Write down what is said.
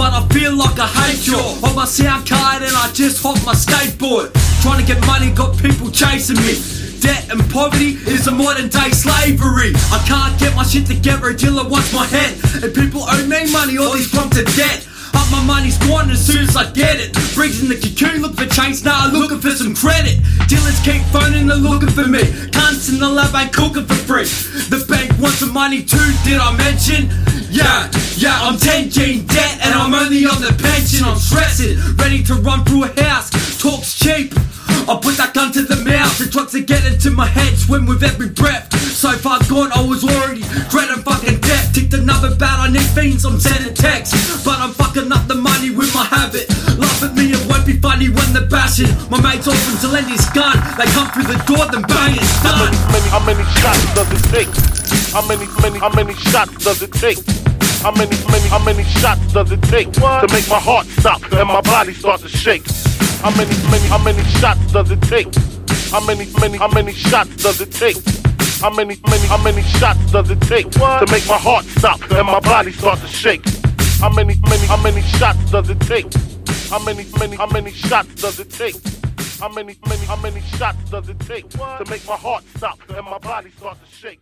but I feel like I hate you. On my sound card and I just hop my skateboard. Trying to get money, got people chasing me. Debt and poverty is a modern day slavery. I can't get my shit together, a dealer wants my head. And people owe me money, all these from to debt. Up my money's gone as soon as I get it. Briggs in the cocoon, look for change, now I'm looking for some credit. Dealers keep phoning, they're looking for me. Cunts in the lab ain't cooking for free. The bank wants some money too, did I mention? Yeah, yeah, I'm 10G in debt I'm only on the pension. I'm stressing, ready to run through a house. Talks cheap. I put that gun to the mouth. The drugs are getting to my head, swim with every breath. So far gone, I was already dreading fucking death. Ticked another bout, I need fiends, I'm sending texts. But I'm fucking up the money with my habit. Laugh at me, it won't be funny when they're bashing. My mate's offering to lend his gun. They come through the door, then bang, it's done. how many, how many shots does it take? How many, many, how many shots does it take? How many, many, how many shots does it take to make my heart stop and my body start to shake? How many, many, how many shots does it take? How many, many, how many shots does it take? How many, many, how many shots does it take to make my heart stop and my body start to shake? How many, many, how many shots does it take? How many, many, how many shots does it take? How many, many, how many shots does it take to make my heart stop and my body start to shake?